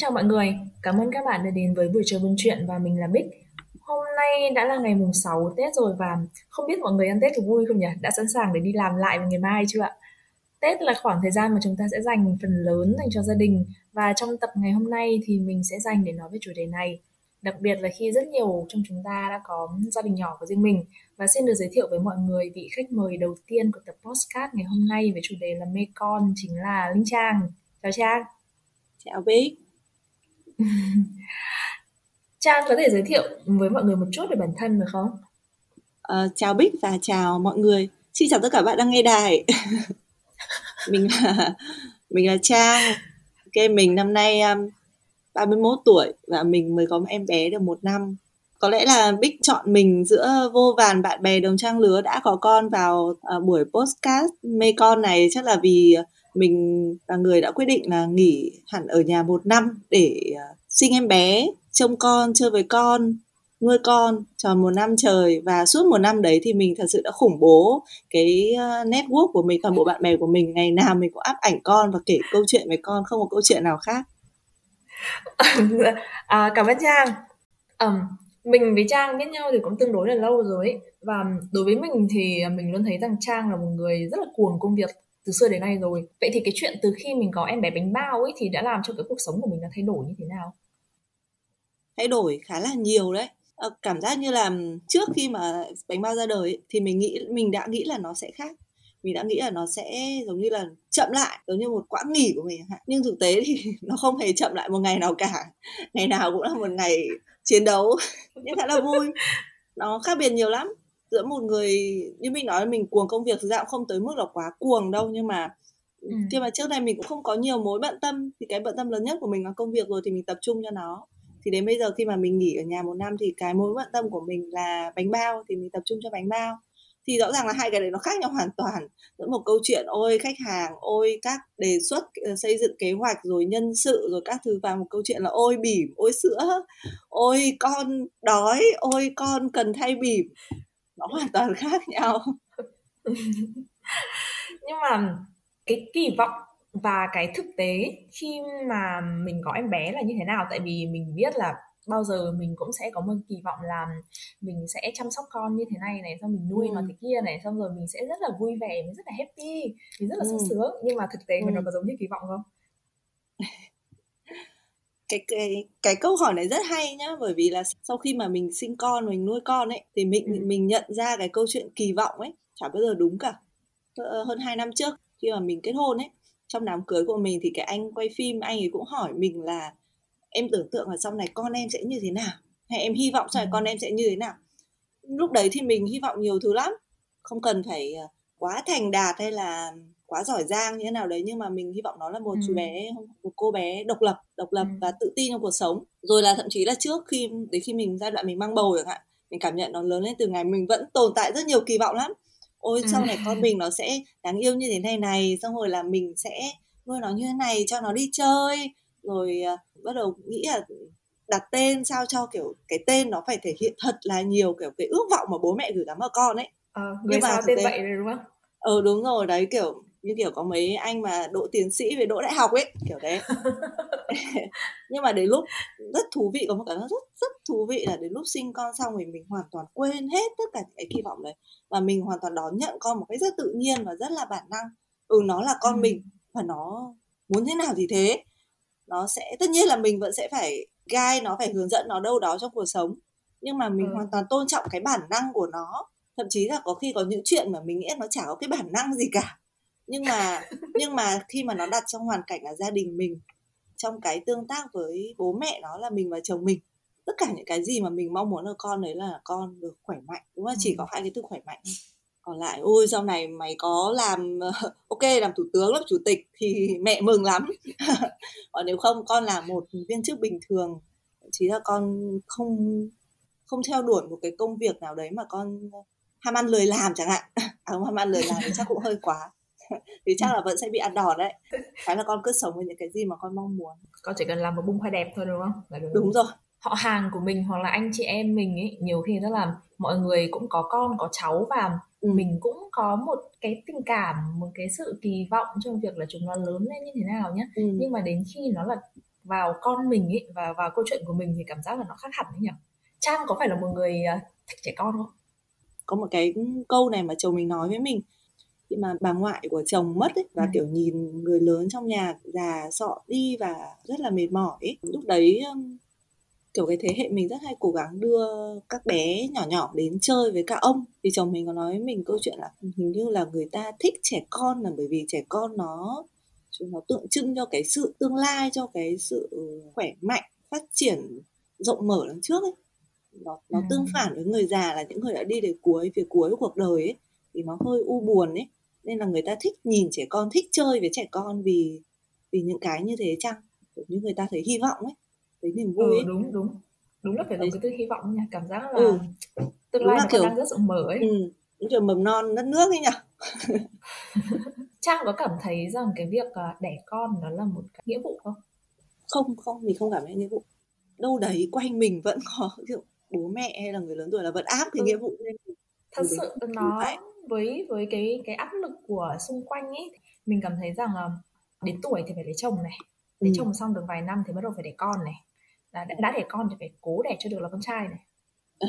chào mọi người, cảm ơn các bạn đã đến với buổi trò buôn chuyện và mình là Bích. Hôm nay đã là ngày mùng 6 Tết rồi và không biết mọi người ăn Tết có vui không nhỉ? Đã sẵn sàng để đi làm lại vào ngày mai chưa ạ? Tết là khoảng thời gian mà chúng ta sẽ dành phần lớn dành cho gia đình và trong tập ngày hôm nay thì mình sẽ dành để nói về chủ đề này. Đặc biệt là khi rất nhiều trong chúng ta đã có gia đình nhỏ của riêng mình và xin được giới thiệu với mọi người vị khách mời đầu tiên của tập podcast ngày hôm nay với chủ đề là mê con chính là Linh Trang. Chào Trang. Chào Bích. Trang có thể giới thiệu với mọi người một chút về bản thân được không? À, chào Bích và chào mọi người. Xin chào tất cả bạn đang nghe đài. mình là mình là Trang. Ok, mình năm nay um, 31 tuổi và mình mới có một em bé được một năm. Có lẽ là Bích chọn mình giữa vô vàn bạn bè đồng trang lứa đã có con vào uh, buổi postcast mê con này chắc là vì mình là người đã quyết định là nghỉ hẳn ở nhà một năm để à, sinh em bé trông con chơi với con nuôi con tròn một năm trời. Và suốt một năm đấy thì mình thật sự đã khủng bố cái à, network của mình toàn bộ bạn bè của mình. Ngày nào mình cũng áp ảnh con và kể câu chuyện với con không có câu chuyện nào khác. À, cảm ơn trang. Um, mình với trang biết nhau thì cũng tương đối là lâu rồi ấy. Và đối với mình thì mình luôn thấy rằng trang là một người rất là cuồng công việc từ xưa đến nay rồi. Vậy thì cái chuyện từ khi mình có em bé bánh bao ấy thì đã làm cho cái cuộc sống của mình nó thay đổi như thế nào? Thay đổi khá là nhiều đấy. À, cảm giác như là trước khi mà bánh bao ra đời ấy, thì mình nghĩ mình đã nghĩ là nó sẽ khác. Mình đã nghĩ là nó sẽ giống như là chậm lại giống như một quãng nghỉ của mình nhưng thực tế thì nó không hề chậm lại một ngày nào cả. Ngày nào cũng là một ngày chiến đấu. Nhưng khá là vui. Nó khác biệt nhiều lắm giữa một người như mình nói mình cuồng công việc thực ra cũng không tới mức là quá cuồng đâu nhưng mà ừ. khi mà trước đây mình cũng không có nhiều mối bận tâm thì cái bận tâm lớn nhất của mình là công việc rồi thì mình tập trung cho nó. Thì đến bây giờ khi mà mình nghỉ ở nhà một năm thì cái mối bận tâm của mình là bánh bao thì mình tập trung cho bánh bao. Thì rõ ràng là hai cái đấy nó khác nhau hoàn toàn. Giữa một câu chuyện ôi khách hàng ôi các đề xuất ờ, xây dựng kế hoạch rồi nhân sự rồi các thứ và một câu chuyện là ôi bỉm ôi sữa ôi con đói ôi con cần thay bỉm nó hoàn toàn khác nhau nhưng mà cái kỳ vọng và cái thực tế khi mà mình có em bé là như thế nào tại vì mình biết là bao giờ mình cũng sẽ có một kỳ vọng là mình sẽ chăm sóc con như thế này này xong mình nuôi ừ. nó thế kia này xong rồi mình sẽ rất là vui vẻ mình rất là happy mình rất là ừ. sung sướng nhưng mà thực tế ừ. nó có giống như kỳ vọng không cái cái cái câu hỏi này rất hay nhá bởi vì là sau khi mà mình sinh con mình nuôi con ấy thì mình ừ. mình nhận ra cái câu chuyện kỳ vọng ấy chả bao giờ đúng cả. Ờ, hơn 2 năm trước khi mà mình kết hôn ấy trong đám cưới của mình thì cái anh quay phim anh ấy cũng hỏi mình là em tưởng tượng là sau này con em sẽ như thế nào? Hay em hy vọng sau này con em sẽ như thế nào? Lúc đấy thì mình hy vọng nhiều thứ lắm. Không cần phải ờ, quá thành đạt hay là quá giỏi giang như thế nào đấy nhưng mà mình hy vọng nó là một ừ. chú bé một cô bé độc lập độc lập ừ. và tự tin trong cuộc sống. Rồi là thậm chí là trước khi đến khi mình giai đoạn mình mang bầu chẳng hạn mình cảm nhận nó lớn lên từ ngày mình vẫn tồn tại rất nhiều kỳ vọng lắm. Ôi sau này con mình nó sẽ đáng yêu như thế này này xong rồi là mình sẽ nuôi nó như thế này cho nó đi chơi. Rồi uh, bắt đầu nghĩ là đặt tên sao cho kiểu cái tên nó phải thể hiện thật là nhiều kiểu cái ước vọng mà bố mẹ gửi gắm vào con ấy. Ờ, người nhưng mà sao tên vậy đúng không? Ờ đúng rồi đấy kiểu như kiểu có mấy anh mà độ tiến sĩ về đỗ đại học ấy kiểu đấy nhưng mà đến lúc rất thú vị có một cái rất rất thú vị là đến lúc sinh con xong thì mình hoàn toàn quên hết tất cả những cái kỳ vọng đấy. Và mình hoàn toàn đón nhận con một cách rất tự nhiên và rất là bản năng. Ừ nó là con ừ. mình và nó muốn thế nào thì thế. Nó sẽ tất nhiên là mình vẫn sẽ phải gai nó phải hướng dẫn nó đâu đó trong cuộc sống. Nhưng mà mình ừ. hoàn toàn tôn trọng cái bản năng của nó. Thậm chí là có khi có những chuyện mà mình nghĩ nó chả có cái bản năng gì cả nhưng mà nhưng mà khi mà nó đặt trong hoàn cảnh là gia đình mình trong cái tương tác với bố mẹ nó là mình và chồng mình tất cả những cái gì mà mình mong muốn ở con đấy là con được khỏe mạnh đúng không? Ừ. chỉ có hai cái từ khỏe mạnh. Còn lại ôi sau này mày có làm ok làm thủ tướng làm chủ tịch thì mẹ mừng lắm. Còn nếu không con là một viên chức bình thường. Chỉ là con không không theo đuổi một cái công việc nào đấy mà con ham ăn lười làm chẳng hạn. À không ham ăn lười làm thì chắc cũng hơi quá thì chắc là vẫn sẽ bị ăn đòn đấy. Cái là con cứ sống với những cái gì mà con mong muốn. Con chỉ cần làm một bông hoa đẹp thôi đúng không? Là được. Đúng rồi. Họ hàng của mình hoặc là anh chị em mình ấy nhiều khi rất là mọi người cũng có con có cháu và ừ. mình cũng có một cái tình cảm một cái sự kỳ vọng trong việc là chúng nó lớn lên như thế nào nhé ừ. nhưng mà đến khi nó là vào con mình ấy và vào câu chuyện của mình thì cảm giác là nó khác hẳn đấy nhỉ? Trang có phải là một người à, thích trẻ con không? Có một cái câu này mà chồng mình nói với mình khi mà bà ngoại của chồng mất ấy, và ừ. kiểu nhìn người lớn trong nhà già sọ đi và rất là mệt mỏi ấy. lúc đấy kiểu cái thế hệ mình rất hay cố gắng đưa các bé nhỏ nhỏ đến chơi với cả ông thì chồng mình có nói với mình câu chuyện là hình như là người ta thích trẻ con là bởi vì trẻ con nó nó tượng trưng cho cái sự tương lai cho cái sự khỏe mạnh phát triển rộng mở đằng trước ấy nó nó ừ. tương phản với người già là những người đã đi đến cuối phía cuối của cuộc đời ấy thì nó hơi u buồn ấy nên là người ta thích nhìn trẻ con thích chơi với trẻ con vì vì những cái như thế chăng như người ta thấy hy vọng ấy thấy niềm vui ừ, đúng đúng đúng là phải là cái tư hy vọng nha cảm giác là ừ. tương lai là kiểu, đang rất rộng mở ấy ừ, kiểu mầm non đất nước ấy nhỉ Trang có cảm thấy rằng cái việc à, đẻ con nó là một cái nghĩa vụ không? Không, không, mình không cảm thấy nghĩa vụ. Đâu đấy quanh mình vẫn có kiểu bố mẹ hay là người lớn tuổi là vẫn áp cái ừ. nghĩa vụ lên. Thật sự nó với với cái cái áp lực của xung quanh ấy mình cảm thấy rằng là đến tuổi thì phải lấy chồng này lấy ừ. chồng xong được vài năm thì bắt đầu phải đẻ con này đã, đã đẻ con thì phải cố đẻ cho được là con trai này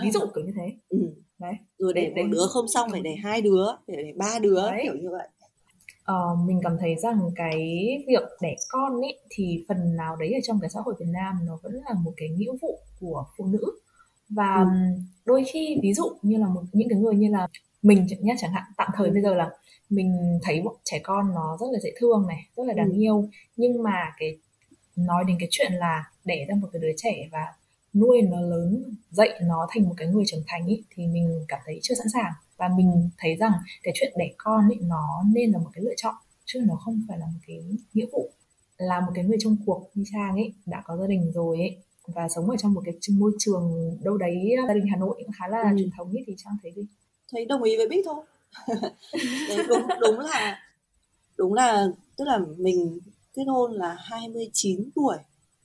ví dụ kiểu như thế ừ. đấy rồi đẻ một đứa không xong phải đẻ hai đứa phải đẻ ba đứa đấy. kiểu như vậy uh, mình cảm thấy rằng cái việc đẻ con ấy thì phần nào đấy ở trong cái xã hội Việt Nam nó vẫn là một cái nghĩa vụ của phụ nữ và ừ. đôi khi ví dụ như là một những cái người như là mình nhé chẳng hạn tạm thời ừ. bây giờ là mình thấy trẻ con nó rất là dễ thương này rất là đáng ừ. yêu nhưng mà cái nói đến cái chuyện là đẻ ra một cái đứa trẻ và nuôi nó lớn dạy nó thành một cái người trưởng thành ý, thì mình cảm thấy chưa sẵn sàng và mình thấy rằng cái chuyện đẻ con ý, nó nên là một cái lựa chọn chứ nó không phải là một cái nghĩa vụ là một cái người trong cuộc như trang ấy đã có gia đình rồi ấy và sống ở trong một cái môi trường đâu đấy gia đình Hà Nội cũng khá là ừ. truyền thống ấy thì trang thấy gì thấy đồng ý với Bích thôi đúng đúng là đúng là tức là mình kết hôn là 29 tuổi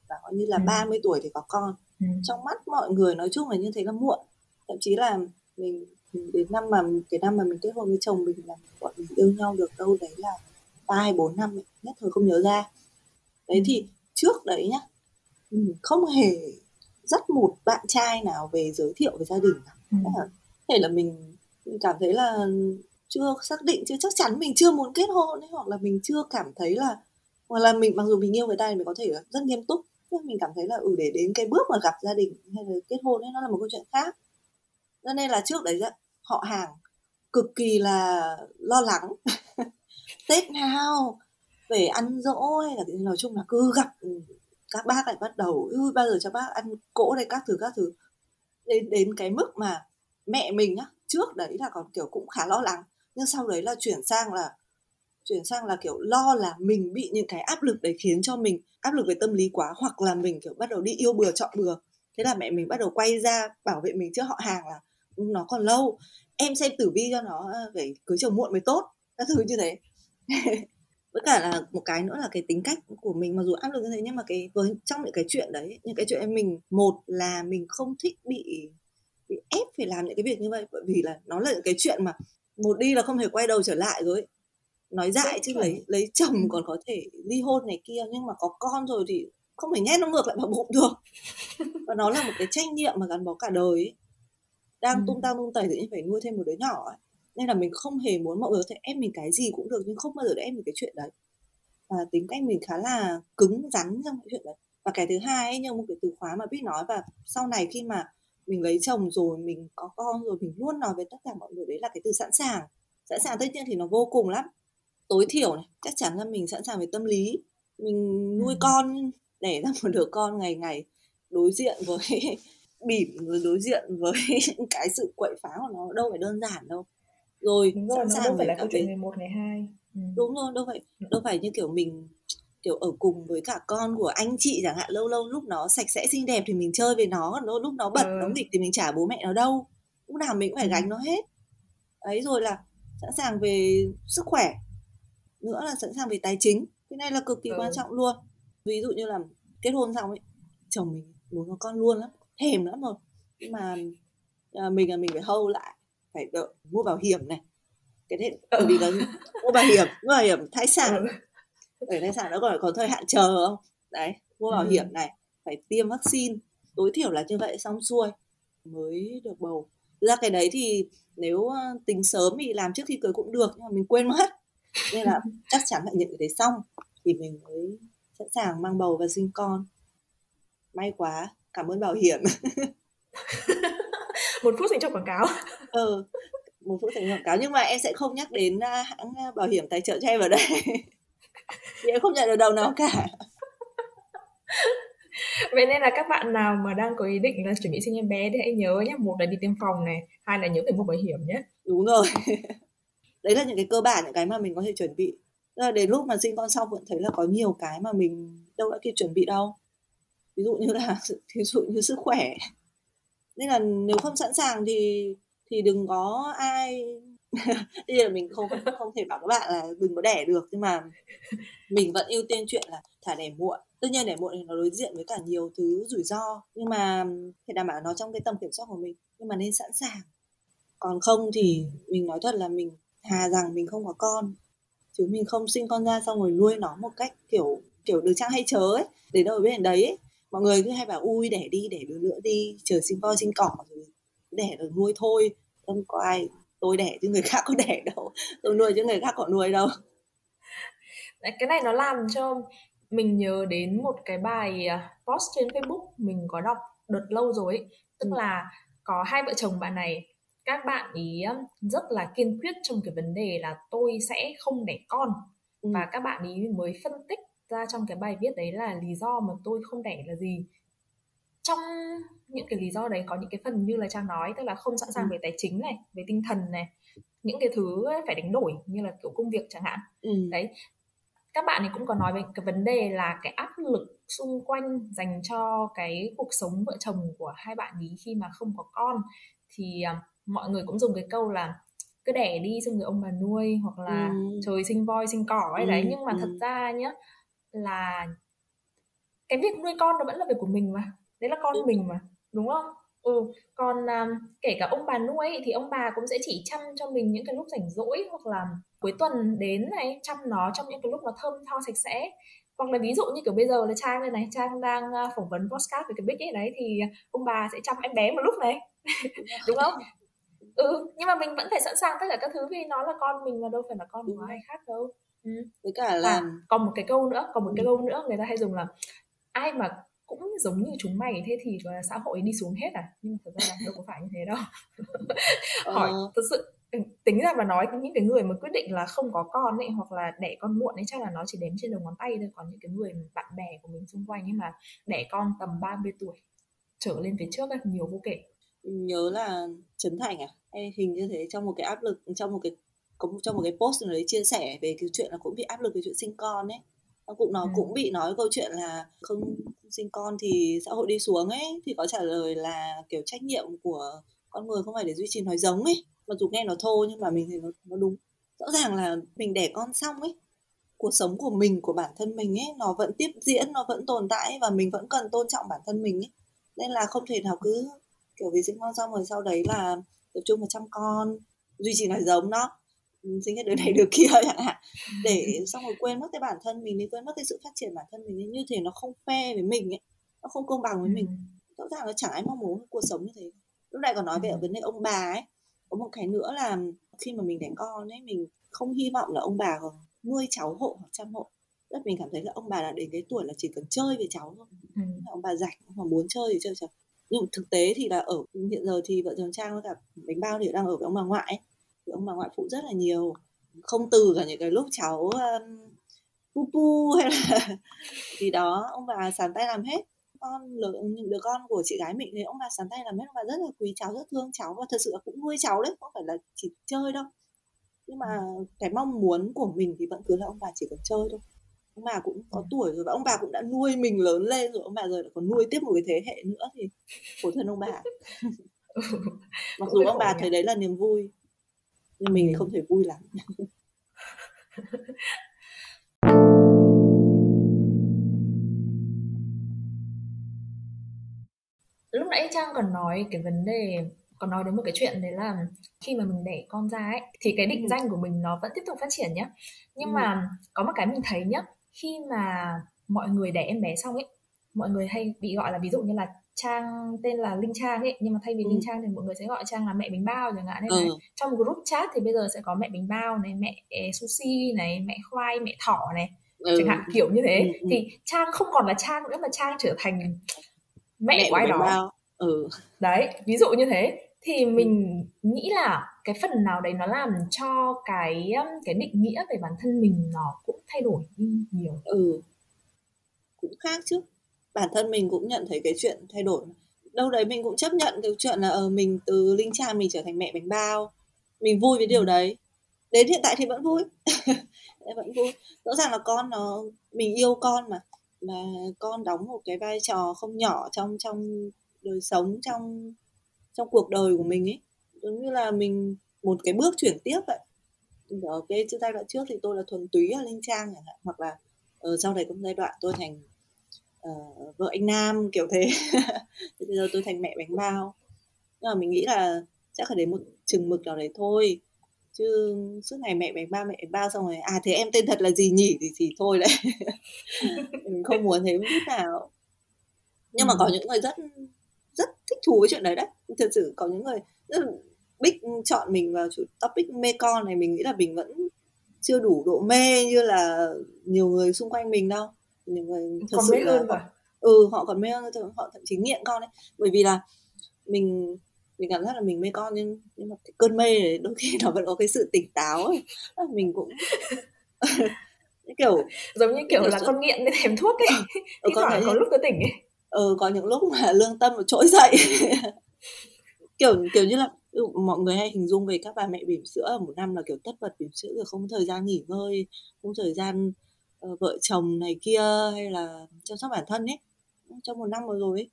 và coi như là ừ. 30 tuổi thì có con ừ. trong mắt mọi người nói chung là như thế là muộn thậm chí là mình đến năm mà cái năm mà mình kết hôn với chồng mình là bọn mình yêu nhau được đâu đấy là ba hay bốn năm nhất thời không nhớ ra đấy ừ. thì trước đấy nhá mình không hề dắt một bạn trai nào về giới thiệu với gia đình ừ. thể là mình, mình cảm thấy là chưa xác định, chưa, chắc chắn mình chưa muốn kết hôn ấy, hoặc là mình chưa cảm thấy là, hoặc là mình, mặc dù mình yêu người ta thì mình có thể rất nghiêm túc. Nhưng mình cảm thấy là ừ để đến cái bước mà gặp gia đình hay là kết hôn ấy, nó là một câu chuyện khác. Cho nên là trước đấy họ hàng cực kỳ là lo lắng. Tết nào, về ăn dỗ hay là nói chung là cứ gặp ừ, các bác lại bắt đầu, ui, bao giờ cho bác ăn cỗ đây, các thứ các thứ. Đến đến cái mức mà mẹ mình nhá, trước đấy là còn, kiểu, cũng khá lo lắng, nhưng sau đấy là chuyển sang là, chuyển sang là, kiểu, lo là mình bị những cái áp lực đấy khiến cho mình áp lực về tâm lý quá, hoặc là mình, kiểu, bắt đầu đi yêu bừa, chọn bừa. Thế là mẹ mình bắt đầu quay ra bảo vệ mình trước họ hàng là ừ, nó còn lâu, em xem tử vi cho nó phải cưới chồng muộn mới tốt. Các thứ như thế. Với cả là một cái nữa là cái tính cách của mình, mặc dù áp lực như thế, nhưng mà cái, với, trong những cái chuyện đấy, những cái chuyện em mình, một là mình không thích bị bị ép phải làm những cái việc như vậy bởi vì là nó là những cái chuyện mà một đi là không thể quay đầu trở lại rồi nói dại chứ lấy lấy chồng còn có thể ly hôn này kia nhưng mà có con rồi thì không thể nhét nó ngược lại vào bụng được và nó là một cái trách nhiệm mà gắn bó cả đời ấy. đang ừ. tung tăng tung tẩy tự nhiên phải nuôi thêm một đứa nhỏ ấy. nên là mình không hề muốn mọi người có thể ép mình cái gì cũng được nhưng không bao giờ để ép mình cái chuyện đấy và tính cách mình khá là cứng rắn trong cái chuyện đấy và cái thứ hai ấy, như một cái từ khóa mà biết nói và sau này khi mà mình lấy chồng rồi mình có con rồi mình luôn nói với tất cả mọi người đấy là cái từ sẵn sàng. Sẵn sàng tất nhiên thì nó vô cùng lắm. Tối thiểu này chắc chắn là mình sẵn sàng về tâm lý. Mình nuôi ừ. con để ra một đứa con ngày ngày đối diện với bỉm rồi đối diện với cái sự quậy phá của nó đâu phải đơn giản đâu. Rồi đúng rồi, sẵn sàng phải là câu chuyện ngày một ngày hai. Ừ. đúng rồi đâu phải đâu phải như kiểu mình kiểu ở cùng với cả con của anh chị chẳng hạn lâu lâu lúc nó sạch sẽ xinh đẹp thì mình chơi với nó lúc nó bẩn ừ. nó nghịch thì mình trả bố mẹ nó đâu lúc nào mình cũng phải ừ. gánh nó hết ấy rồi là sẵn sàng về sức khỏe nữa là sẵn sàng về tài chính cái này là cực kỳ ừ. quan trọng luôn ví dụ như là kết hôn xong ấy chồng mình muốn có con luôn lắm thèm lắm rồi nhưng mà à, mình là mình phải hâu lại phải đợi mua bảo hiểm này cái đấy ừ. bởi vì là mua bảo hiểm mua bảo hiểm thai sản ừ. Ở thai sản nó còn còn thời hạn chờ không? Đấy mua bảo ừ. hiểm này phải tiêm vaccine tối thiểu là như vậy xong xuôi mới được bầu. Ra cái đấy thì nếu tính sớm thì làm trước khi cưới cũng được nhưng mà mình quên mất. Nên là chắc chắn phải nhận cái đấy xong thì mình mới sẵn sàng mang bầu và sinh con. May quá cảm ơn bảo hiểm. Một phút dành cho quảng cáo. Ừ một phút dành cho quảng cáo nhưng mà em sẽ không nhắc đến hãng bảo hiểm tài trợ cho em ở đây thì em không nhận được đầu nào cả. Vậy nên là các bạn nào mà đang có ý định là chuẩn bị sinh em bé thì hãy nhớ nhé một là đi tiêm phòng này hai là nhớ phải mua bảo hiểm nhé đúng rồi. Đấy là những cái cơ bản những cái mà mình có thể chuẩn bị. Là đến lúc mà sinh con xong vẫn thấy là có nhiều cái mà mình đâu đã kịp chuẩn bị đâu. Ví dụ như là ví dụ như sức khỏe. Nên là nếu không sẵn sàng thì thì đừng có ai tuy nhiên là mình không không thể bảo các bạn là đừng có đẻ được, nhưng mà mình vẫn ưu tiên chuyện là thả đẻ muộn. Tất nhiên đẻ muộn thì nó đối diện với cả nhiều thứ rủi ro, nhưng mà phải đảm bảo nó trong cái tầm kiểm soát của mình, nhưng mà nên sẵn sàng. Còn không thì mình nói thật là mình thà rằng mình không có con, chứ mình không sinh con ra xong rồi nuôi nó một cách kiểu kiểu được trang hay chớ ấy để đâu ở bên đấy ấy. mọi người cứ hay bảo, ui, đẻ đi, đẻ đứa nữa đi, chờ sinh voi sinh cỏ rồi đẻ được nuôi thôi. Không có ai tôi đẻ chứ người khác có đẻ đâu tôi nuôi chứ người khác có nuôi đâu cái này nó làm cho mình nhớ đến một cái bài à, post trên Facebook mình có đọc đợt lâu rồi ấy. tức ừ. là có hai vợ chồng bạn này các bạn ý rất là kiên quyết trong cái vấn đề là tôi sẽ không đẻ con ừ. và các bạn ý mới phân tích ra trong cái bài viết đấy là lý do mà tôi không đẻ là gì trong những cái lý do đấy có những cái phần như là trang nói tức là không sẵn sàng ừ. về tài chính này về tinh thần này những cái thứ phải đánh đổi như là kiểu công việc chẳng hạn ừ. đấy các bạn ấy cũng có nói về cái vấn đề là cái áp lực xung quanh dành cho cái cuộc sống vợ chồng của hai bạn ý khi mà không có con thì uh, mọi người cũng dùng cái câu là cứ đẻ đi xong rồi ông bà nuôi hoặc là ừ. trời sinh voi sinh cỏ ấy ừ. đấy nhưng mà ừ. thật ra nhá là cái việc nuôi con nó vẫn là việc của mình mà đấy là con ừ. mình mà đúng không? Ừ còn um, kể cả ông bà nuôi thì ông bà cũng sẽ chỉ chăm cho mình những cái lúc rảnh rỗi hoặc là cuối tuần đến này chăm nó trong những cái lúc nó thơm tho sạch sẽ. Hoặc là ví dụ như kiểu bây giờ là trang đây này trang đang uh, phỏng vấn postcard về cái bích ấy đấy thì ông bà sẽ chăm em bé một lúc này. Đúng không? Ừ nhưng mà mình vẫn phải sẵn sàng tất cả các thứ vì nó là con mình mà đâu phải là con của ai khác đâu. Ừ. với cả là à, còn một cái câu nữa còn một cái câu nữa người ta hay dùng là ai mà cũng giống như chúng mày thế thì là xã hội đi xuống hết à? Nhưng mà thật ra là đâu có phải như thế đâu. Hỏi ờ. thật sự ừ, tính ra mà nói những cái người mà quyết định là không có con ấy hoặc là đẻ con muộn ấy chắc là nó chỉ đếm trên đầu ngón tay thôi. Còn những cái người bạn bè của mình xung quanh ấy mà đẻ con tầm 30 tuổi trở lên phía trước ấy, nhiều vô kể. Nhớ là Trấn Thành à? Hay hình như thế trong một cái áp lực trong một cái có trong một cái post nào đấy chia sẻ về cái chuyện là cũng bị áp lực về chuyện sinh con ấy cũng nó ừ. cũng bị nói câu chuyện là không sinh con thì xã hội đi xuống ấy thì có trả lời là kiểu trách nhiệm của con người không phải để duy trì nói giống ấy. Mặc dù nghe nó thô nhưng mà mình thấy nó, nó đúng. Rõ ràng là mình đẻ con xong ấy cuộc sống của mình của bản thân mình ấy nó vẫn tiếp diễn nó vẫn tồn tại và mình vẫn cần tôn trọng bản thân mình ấy. Nên là không thể nào cứ kiểu vì sinh con xong rồi sau đấy là tập trung vào chăm con duy trì nói giống nó sinh hết đứa này đứa kia chẳng hạn. Để xong rồi quên mất cái bản thân mình đi quên mất cái sự phát triển bản thân mình như thế nó không fair với mình ấy nó không công bằng với mình. Rõ ràng là chẳng ai mong muốn cuộc sống như thế. Lúc này còn nói về ở vấn đề ông bà ấy. Có một cái nữa là khi mà mình đẻ con ấy mình không hy vọng là ông bà còn nuôi cháu hộ hoặc chăm hộ. Rất mình cảm thấy là ông bà đã đến cái tuổi là chỉ cần chơi với cháu thôi. Ừ. ông bà rảnh mà muốn chơi thì chơi cháu. Nhưng thực tế thì là ở hiện giờ thì vợ chồng trang với cả bánh bao thì đang ở với ông bà ngoại ấy. Ông bà ngoại phụ rất là nhiều. Không từ cả những cái lúc cháu um, pu pu hay là gì đó ông bà sàn tay làm hết. Con những đứa con của chị gái mình thì ông bà sàn tay làm hết ông bà rất là quý cháu rất thương cháu và thật sự là cũng nuôi cháu đấy không phải là chỉ chơi đâu. Nhưng mà cái mong muốn của mình thì vẫn cứ là ông bà chỉ cần chơi thôi. Ông bà cũng có ừ. tuổi rồi và ông bà cũng đã nuôi mình lớn lên rồi ông bà rồi lại còn nuôi tiếp một cái thế hệ nữa thì khổ thân ông bà. Mặc dù ông bà thấy đấy là niềm vui nhưng mình thì không thể vui lắm lúc nãy trang còn nói cái vấn đề còn nói đến một cái chuyện đấy là khi mà mình đẻ con ra ấy thì cái định ừ. danh của mình nó vẫn tiếp tục phát triển nhá nhưng ừ. mà có một cái mình thấy nhá khi mà mọi người đẻ em bé xong ấy mọi người hay bị gọi là ví dụ như là trang tên là linh trang ấy nhưng mà thay vì ừ. linh trang thì mọi người sẽ gọi trang là mẹ bánh bao chẳng hạn ừ. này trong group chat thì bây giờ sẽ có mẹ bánh bao này mẹ sushi này mẹ khoai mẹ thỏ này ừ. chẳng hạn kiểu như thế ừ, ừ. thì trang không còn là trang nữa mà trang trở thành mẹ, mẹ của ai đó bao. ừ. đấy ví dụ như thế thì ừ. mình nghĩ là cái phần nào đấy nó làm cho cái cái định nghĩa về bản thân mình nó cũng thay đổi đi nhiều ừ cũng khác chứ bản thân mình cũng nhận thấy cái chuyện thay đổi. Đâu đấy mình cũng chấp nhận cái chuyện là ờ, mình từ linh trang mình trở thành mẹ bánh bao. Mình vui với điều ừ. đấy. Đến hiện tại thì vẫn vui. Vẫn vui. Rõ ràng là con nó mình yêu con mà. Mà con đóng một cái vai trò không nhỏ trong trong đời sống trong trong cuộc đời của mình ấy. Giống như là mình một cái bước chuyển tiếp vậy. Ở cái giai đoạn trước thì tôi là thuần túy ở linh trang chẳng hạn hoặc là ở ờ, sau này cũng giai đoạn tôi thành uh, vợ anh nam kiểu thế. Bây giờ tôi thành mẹ bánh bao. Nhưng mà mình nghĩ là chắc phải đến một chừng mực nào đấy thôi. Chứ suốt ngày mẹ bánh bao mẹ bánh bao xong rồi à thế em tên thật là gì nhỉ? Thì thì thôi đấy. Mình không muốn thế một chút nào. Nhưng mà có những người rất rất thích thú với chuyện đấy đấy. Thật sự có những người rất là bích chọn mình vào chủ topic mê con này mình nghĩ là mình vẫn chưa đủ độ mê như là nhiều người xung quanh mình đâu nhiều người thật còn sự mê là hơn họ, ừ họ còn mê hơn họ thậm chí nghiện con đấy bởi vì là mình mình cảm giác là mình mê con nhưng nhưng mà cái cơn mê này đôi khi nó vẫn có cái sự tỉnh táo ấy. Mình cũng kiểu giống như kiểu là con nghiện nên thèm thuốc ấy. Ừ, có, có lúc có tỉnh ấy. Ừ có những lúc mà lương tâm nó trỗi dậy. Kiểu kiểu như là mọi người hay hình dung về các bà mẹ bỉm sữa ở một năm là kiểu tất bật bỉm sữa rồi không có thời gian nghỉ ngơi không có thời gian vợ chồng này kia hay là chăm sóc bản thân ấy trong một năm vừa rồi ấy.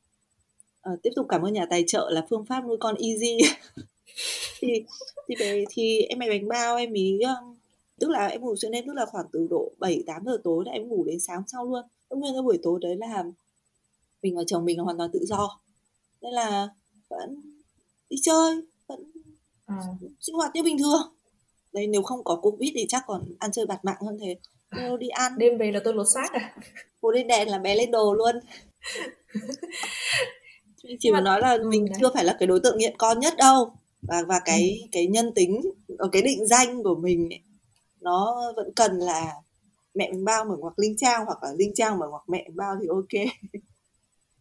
Uh, tiếp tục cảm ơn nhà tài trợ là phương pháp nuôi con easy thì thì về thì em mày bánh bao em ý um, tức là em ngủ xuyên đêm tức là khoảng từ độ 7 8 giờ tối là em ngủ đến sáng sau luôn. Nguyên cái buổi tối đấy là mình và chồng mình là hoàn toàn tự do. Nên là vẫn đi chơi vẫn à. sinh hoạt như bình thường đây nếu không có covid thì chắc còn ăn chơi bạt mạng hơn thế nếu đi ăn đêm về là tôi lột xác à cô lên đèn là bé lên đồ luôn chỉ mà nói là mình đấy. chưa phải là cái đối tượng nghiện con nhất đâu và và cái ừ. cái nhân tính cái định danh của mình ấy, nó vẫn cần là mẹ mình bao mở ngoặc linh trang hoặc là linh trang mở ngoặc mẹ mình bao thì ok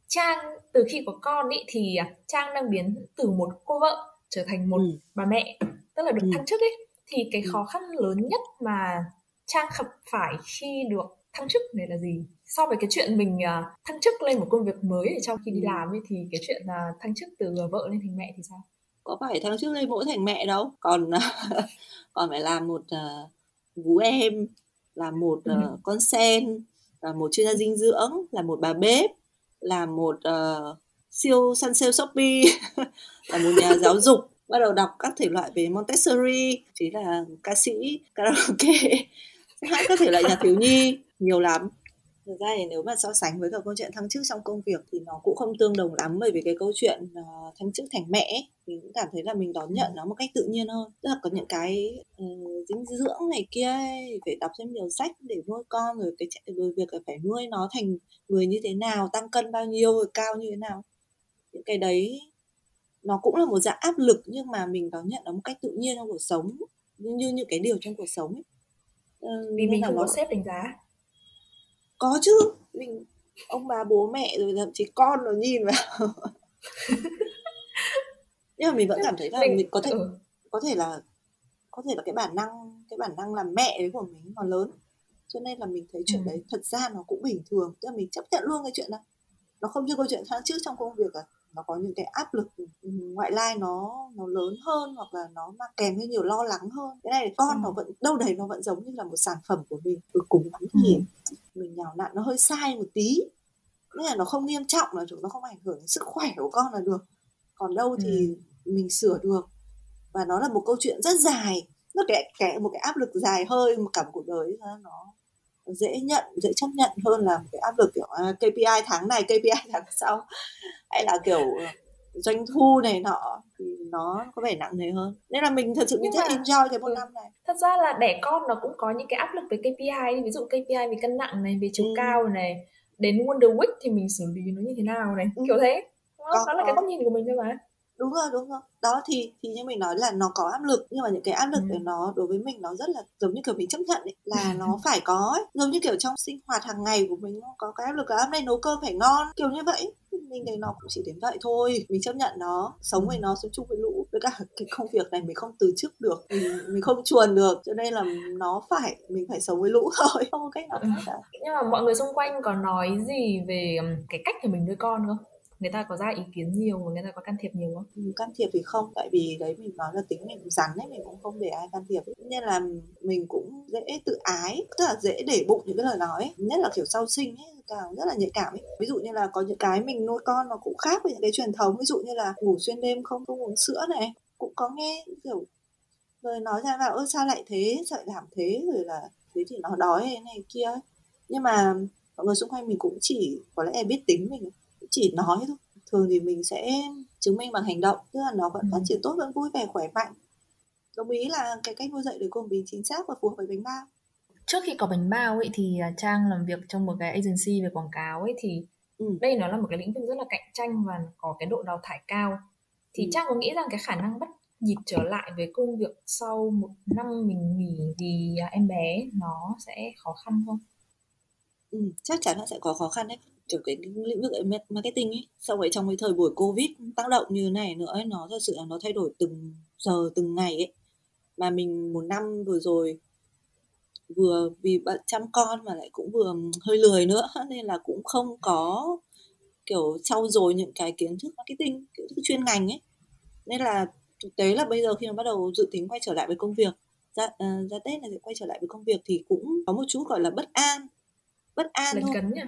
Trang từ khi có con ý thì à, Trang đang biến từ một cô vợ trở thành một ừ. bà mẹ tức là được ừ. thăng chức ấy thì cái ừ. khó khăn lớn nhất mà Trang gặp phải khi được thăng chức này là gì? So với cái chuyện mình uh, thăng chức lên một công việc mới trong khi đi ừ. làm ấy thì cái chuyện uh, thăng chức từ vợ lên thành mẹ thì sao? Có phải thăng chức lên mỗi thành mẹ đâu. Còn còn phải làm một uh, vú em là một uh, con sen là một chuyên gia dinh dưỡng là một bà bếp là một uh, siêu săn sale shopee là một nhà giáo dục bắt đầu đọc các thể loại về Montessori chỉ là ca sĩ karaoke hát các thể loại nhà thiếu nhi. Nhiều lắm. Thực ra thì nếu mà so sánh với cả câu chuyện thăng chức trong công việc thì nó cũng không tương đồng lắm bởi vì cái câu chuyện uh, thăng chức thành mẹ mình cũng cảm thấy là mình đón nhận nó một cách tự nhiên hơn. Tức là có những cái uh, dinh dưỡng này kia ấy, phải đọc thêm nhiều sách để nuôi con rồi cái rồi việc là phải nuôi nó thành người như thế nào tăng cân bao nhiêu rồi cao như thế nào. Những cái đấy nó cũng là một dạng áp lực nhưng mà mình đón nhận nó một cách tự nhiên trong cuộc sống. Như như những cái điều trong cuộc sống ấy vì mình không nó... có xếp đánh giá. Có chứ mình ông bà bố mẹ rồi thậm chí con nó nhìn vào. Nhưng mà mình vẫn cảm thấy là mình, mình có thể ừ. có thể là có thể là cái bản năng cái bản năng làm mẹ đấy của mình còn lớn. Cho nên là mình thấy chuyện ừ. đấy thật ra nó cũng bình thường. Tức là mình chấp nhận luôn cái chuyện này. Nó không như câu chuyện tháng trước trong công việc à nó có những cái áp lực ừ, ngoại lai nó nó lớn hơn hoặc là nó mà kèm với nhiều lo lắng hơn cái này con ừ. nó vẫn đâu đấy nó vẫn giống như là một sản phẩm của mình cuối cùng lắm thì ừ. mình nhào nặn nó hơi sai một tí nghĩa là nó không nghiêm trọng là chúng nó không ảnh hưởng đến sức khỏe của con là được còn đâu thì ừ. mình sửa được và nó là một câu chuyện rất dài nó cái, cái một cái áp lực dài hơi một cả một cuộc đời nó dễ nhận dễ chấp nhận hơn là một cái áp lực kiểu à, KPI tháng này KPI tháng sau hay là kiểu ờ, doanh thu này nọ thì nó có vẻ nặng nề hơn nên là mình thật sự mình rất enjoy cái một ừ. năm này thật ra là đẻ con nó cũng có những cái áp lực về KPI ví dụ KPI về cân nặng này về chiều ừ. cao này đến Wonder Week thì mình xử lý nó như thế nào này ừ. kiểu thế đó, có, đó là có. cái góc nhìn của mình thôi mà đúng rồi đúng rồi. Đó thì thì như mình nói là nó có áp lực nhưng mà những cái áp lực ừ. nó đối với mình nó rất là giống như kiểu mình chấp nhận ấy, là nó phải có ấy. giống như kiểu trong sinh hoạt hàng ngày của mình nó có cái áp lực là hôm nay nấu cơm phải ngon kiểu như vậy. Mình thấy nó cũng chỉ đến vậy thôi. Mình chấp nhận nó sống với nó sống chung với lũ với cả cái công việc này mình không từ chức được mình, mình không chuồn được. Cho nên là nó phải mình phải sống với lũ thôi không có cách nào khác cả. Nhưng mà mọi người xung quanh có nói gì về cái cách của mình nuôi con không người ta có ra ý kiến nhiều người ta có can thiệp nhiều không? Ừ, can thiệp thì không, tại vì đấy, mình nói là tính mình rắn ấy, mình cũng không để ai can thiệp ấy. nên là mình cũng dễ tự ái, tức là dễ để bụng những cái lời nói ấy. nhất là kiểu sau sinh ấy, càng rất là nhạy cảm ấy ví dụ như là có những cái mình nuôi con nó cũng khác với những cái truyền thống, ví dụ như là ngủ xuyên đêm không không uống sữa này, cũng có nghe kiểu rồi nói ra vào ơ, sao lại thế sao lại làm thế rồi là thế thì nó đói hay này kia ấy. nhưng mà mọi người xung quanh mình cũng chỉ, có lẽ biết tính mình chỉ nói thôi thường thì mình sẽ chứng minh bằng hành động tức là nó vẫn phát ừ. triển tốt vẫn vui vẻ khỏe mạnh đồng ý là cái cách nuôi dạy được của mình chính xác và phù hợp với bánh bao trước khi có bánh bao ấy thì à, trang làm việc trong một cái agency về quảng cáo ấy thì ừ. đây nó là một cái lĩnh vực rất là cạnh tranh và có cái độ đào thải cao thì ừ. trang có nghĩ rằng cái khả năng bắt nhịp trở lại với công việc sau một năm mình nghỉ vì à, em bé nó sẽ khó khăn không? Ừ, chắc chắn nó sẽ có khó khăn đấy. Kiểu cái lĩnh vực marketing ấy sau vậy trong cái thời buổi covid tác động như này nữa ấy, nó thật sự là nó thay đổi từng giờ từng ngày ấy. Mà mình một năm vừa rồi vừa vì bận chăm con mà lại cũng vừa hơi lười nữa nên là cũng không có kiểu trau dồi những cái kiến thức marketing kiến thức chuyên ngành ấy. Nên là thực tế là bây giờ khi mà bắt đầu dự tính quay trở lại với công việc ra uh, ra tết này sẽ quay trở lại với công việc thì cũng có một chút gọi là bất an bất an Lần thôi. cấn nhỉ?